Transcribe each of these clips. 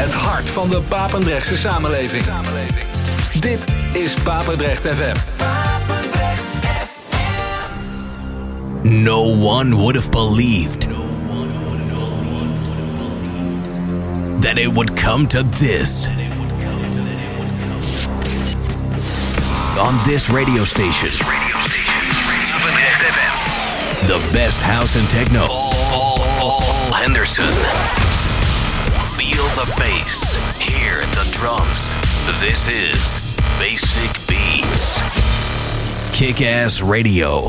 Het hart van de Papendrechtse samenleving. Dit is Papendrecht FM. No one would have believed that it would come to this. On this radio station. The best house and techno. Paul, Paul Henderson. Feel the bass. Hear the drums. This is Basic Beats. Kick Ass Radio.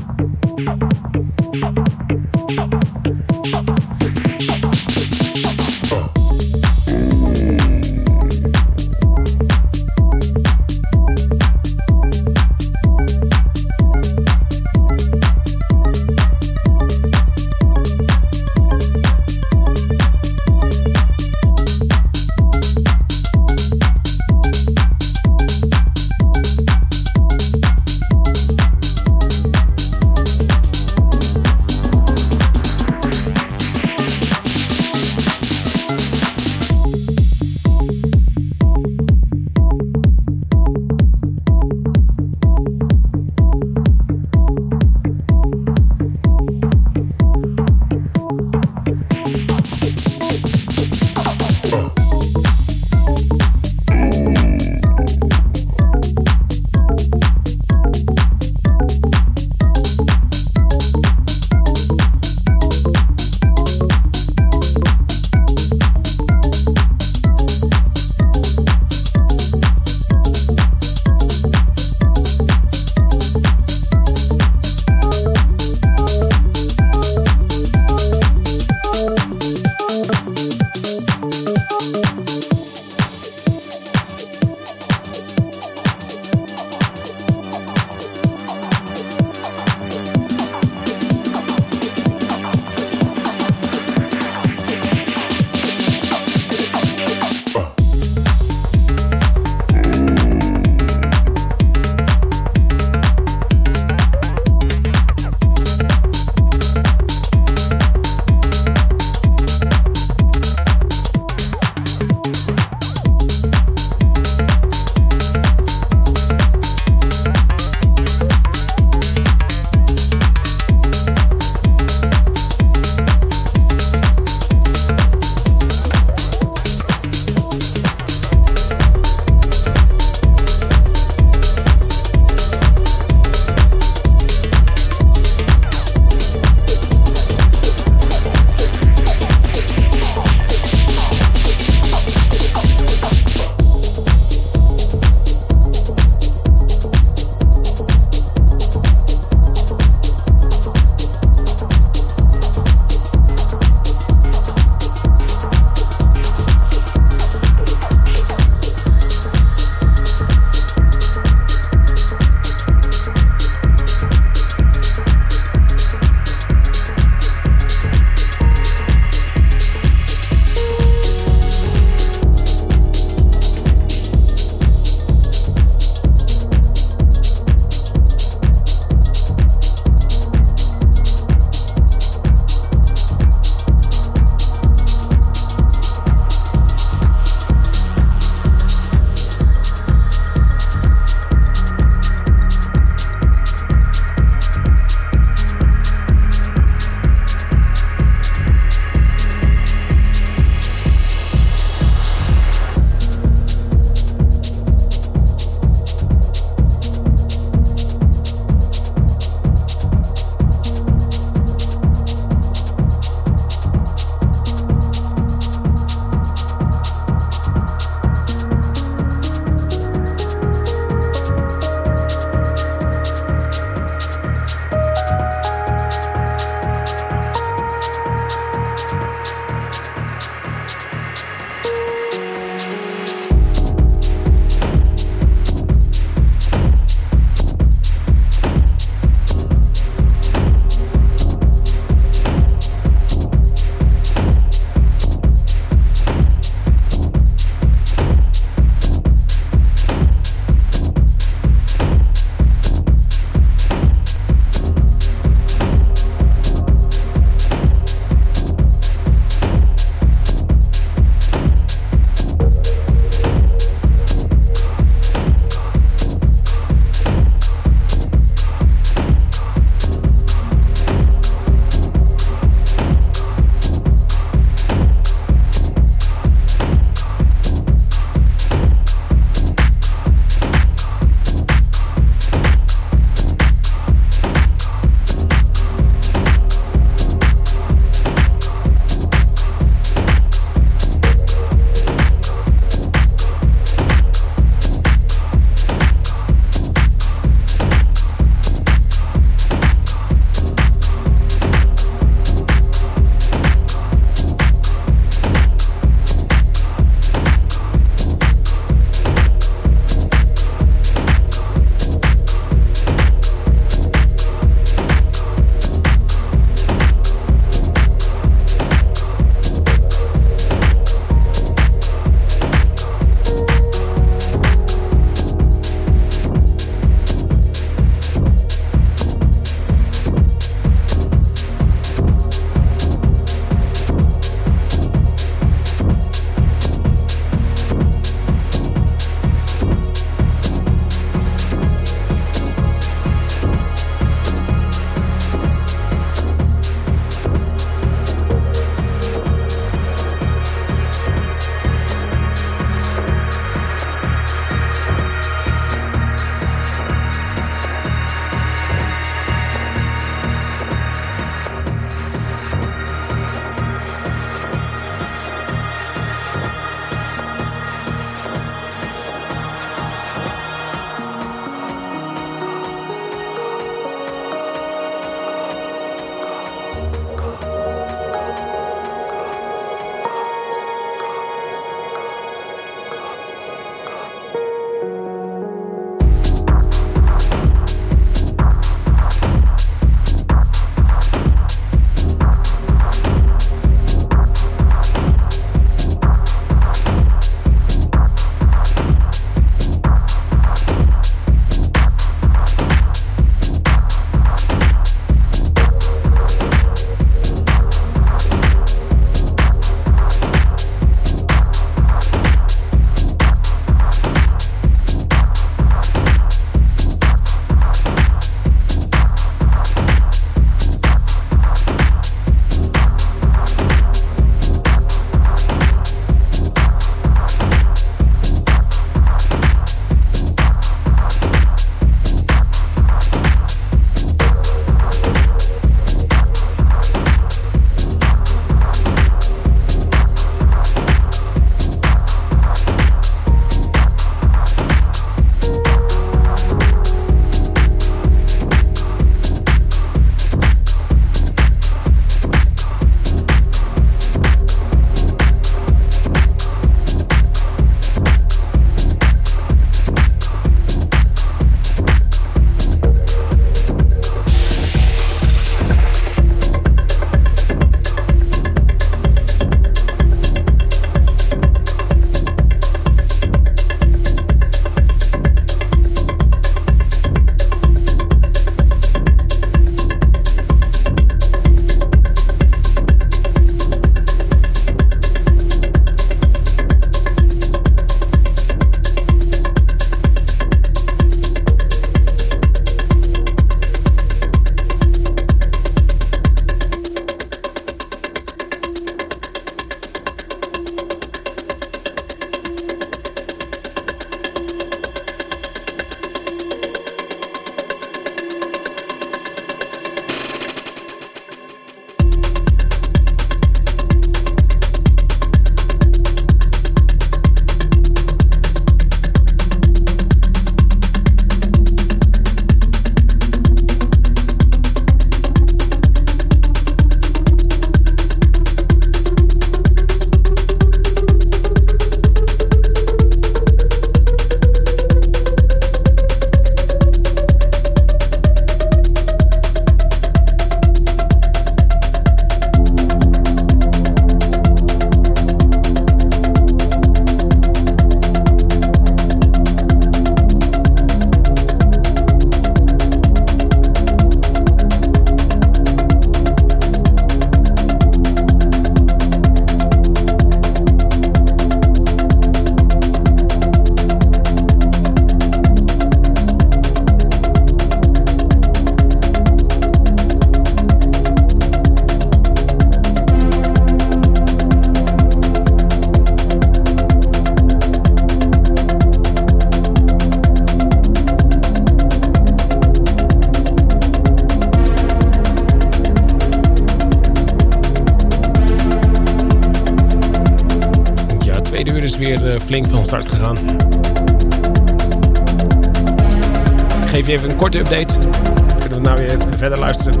Korte update. Dan kunnen we nou weer verder luisteren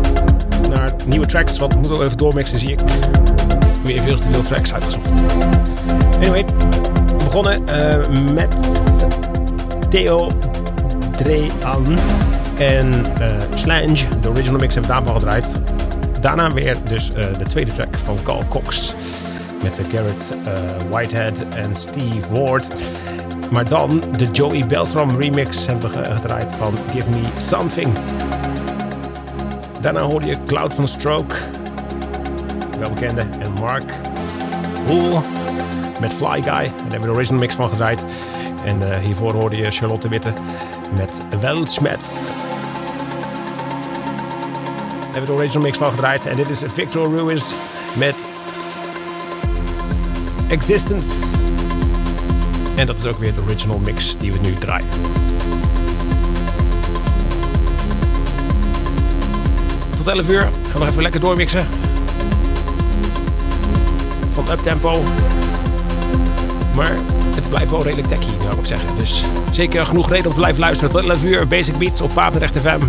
naar nieuwe tracks. Want we moeten ook even doormixen, zie ik. Weer veel te veel tracks uitgezocht. Anyway, we begonnen uh, met Theo Drean en uh, Slange. De original mix hebben we daarvan gedraaid. Daarna weer dus uh, de tweede track van Carl Cox. Met de Garrett Whitehead en Steve Ward. Maar dan de Joey Beltram remix hebben we gedraaid van Give Me Something. Daarna hoorde je Cloud van Stroke. Welbekende. En Mark Hoel met Fly Guy. Daar hebben we de original mix van gedraaid. En uh, hiervoor hoorde je Charlotte Witte met Weltschmerz. Daar hebben we de original mix van gedraaid. En dit is Victor Ruiz met Existence. En dat is ook weer de original mix die we nu draaien. Tot 11 uur. Gaan we nog even lekker doormixen. Van uptempo. Maar het blijft wel redelijk techy, zou ik zeggen. Dus zeker genoeg reden om te blijven luisteren. Tot 11 uur. Basic Beats op Papendrecht FM.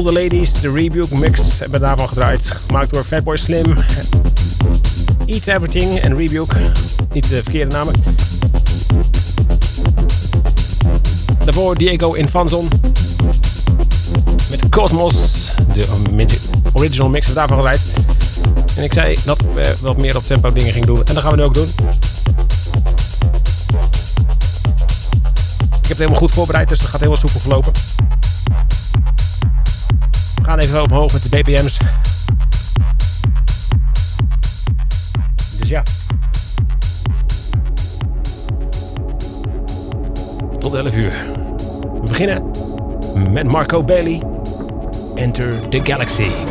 All the Ladies, de Rebuke mix, hebben daarvan gedraaid. Gemaakt door Fatboy Slim. Eat Everything en Rebuke. Niet de verkeerde namen. Daarvoor Diego Infanzon. Met Cosmos. De original mix daarvan gedraaid. En ik zei dat we wat meer op tempo dingen gingen doen. En dat gaan we nu ook doen. Ik heb het helemaal goed voorbereid, dus dat gaat helemaal soepel verlopen gaan even omhoog met de BPM's. Dus ja. Tot 11 uur. We beginnen met Marco Bailey. Enter the Galaxy.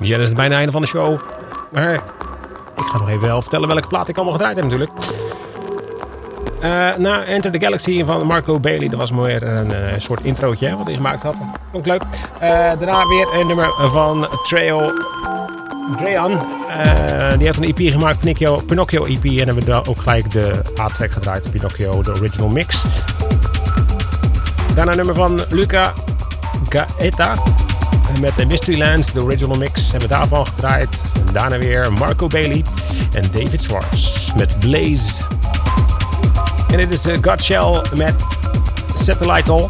Ja, dat is bijna einde van de show. Maar ik ga nog even wel vertellen welke plaat ik allemaal gedraaid heb natuurlijk. Uh, Enter the Galaxy van Marco Bailey. Dat was meer een uh, soort introotje wat hij gemaakt had. Vond ik leuk. Uh, daarna weer een nummer van Treo Drean. die heeft een EP gemaakt, Pinocchio, Pinocchio EP. En hebben we ook gelijk de A-track gedraaid, Pinocchio, de original mix. Daarna een nummer van Luca Gaeta. Met de Mysteryland, de original mix. Hebben we daarvan gedraaid. En daarna weer Marco Bailey en David Schwartz met Blaze. En dit is de Godshell met Satellite All.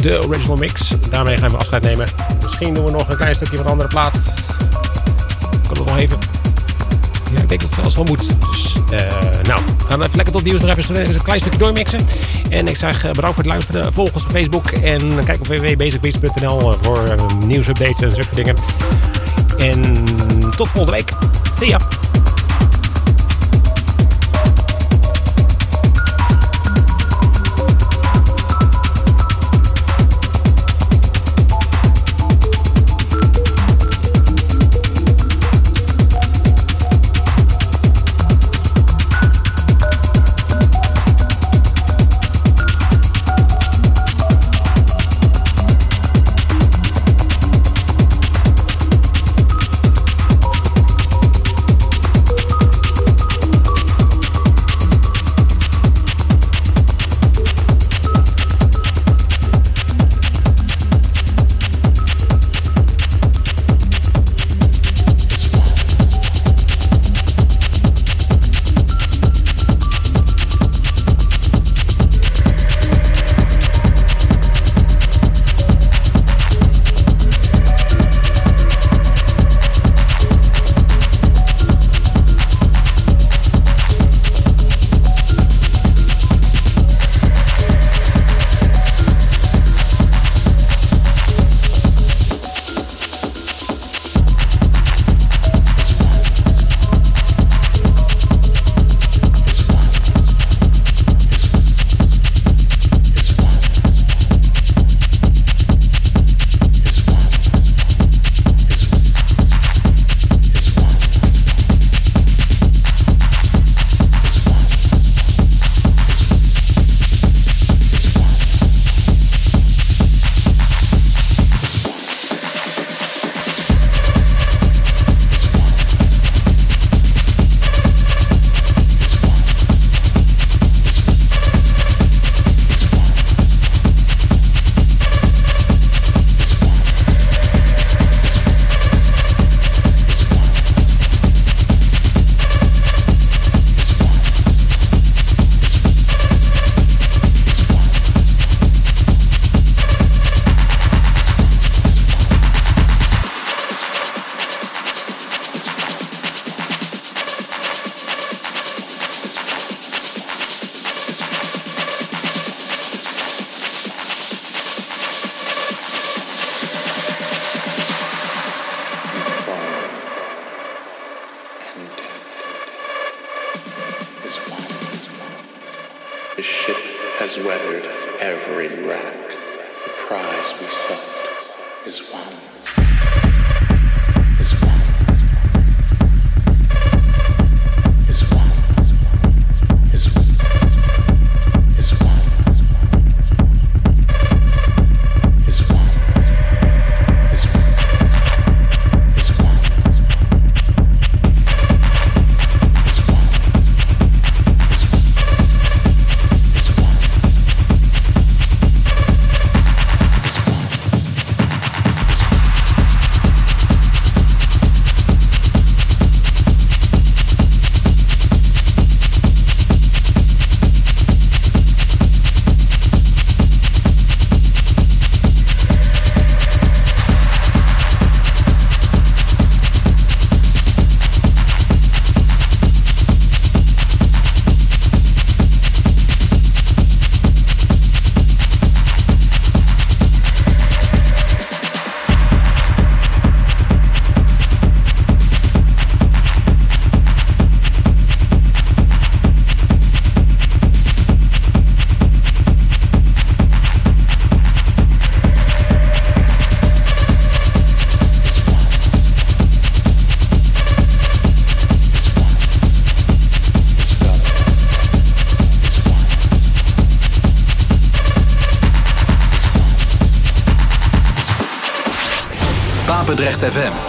De original mix. Daarmee gaan we afscheid nemen. Misschien doen we nog een klein stukje van een andere plaat. Kan het nog even. Ja, ik denk dat het zelfs wel moet. Uh, nou, we gaan even lekker tot nieuws nog even een klein stukje doormixen. En ik zeg bedankt voor het luisteren. Volg ons op Facebook. En kijk op www.basicbeats.nl voor uh, nieuwsupdates en zulke dingen. En tot volgende week. See ya. ship has weathered every rack. The prize we sought is won. Papendrecht FM.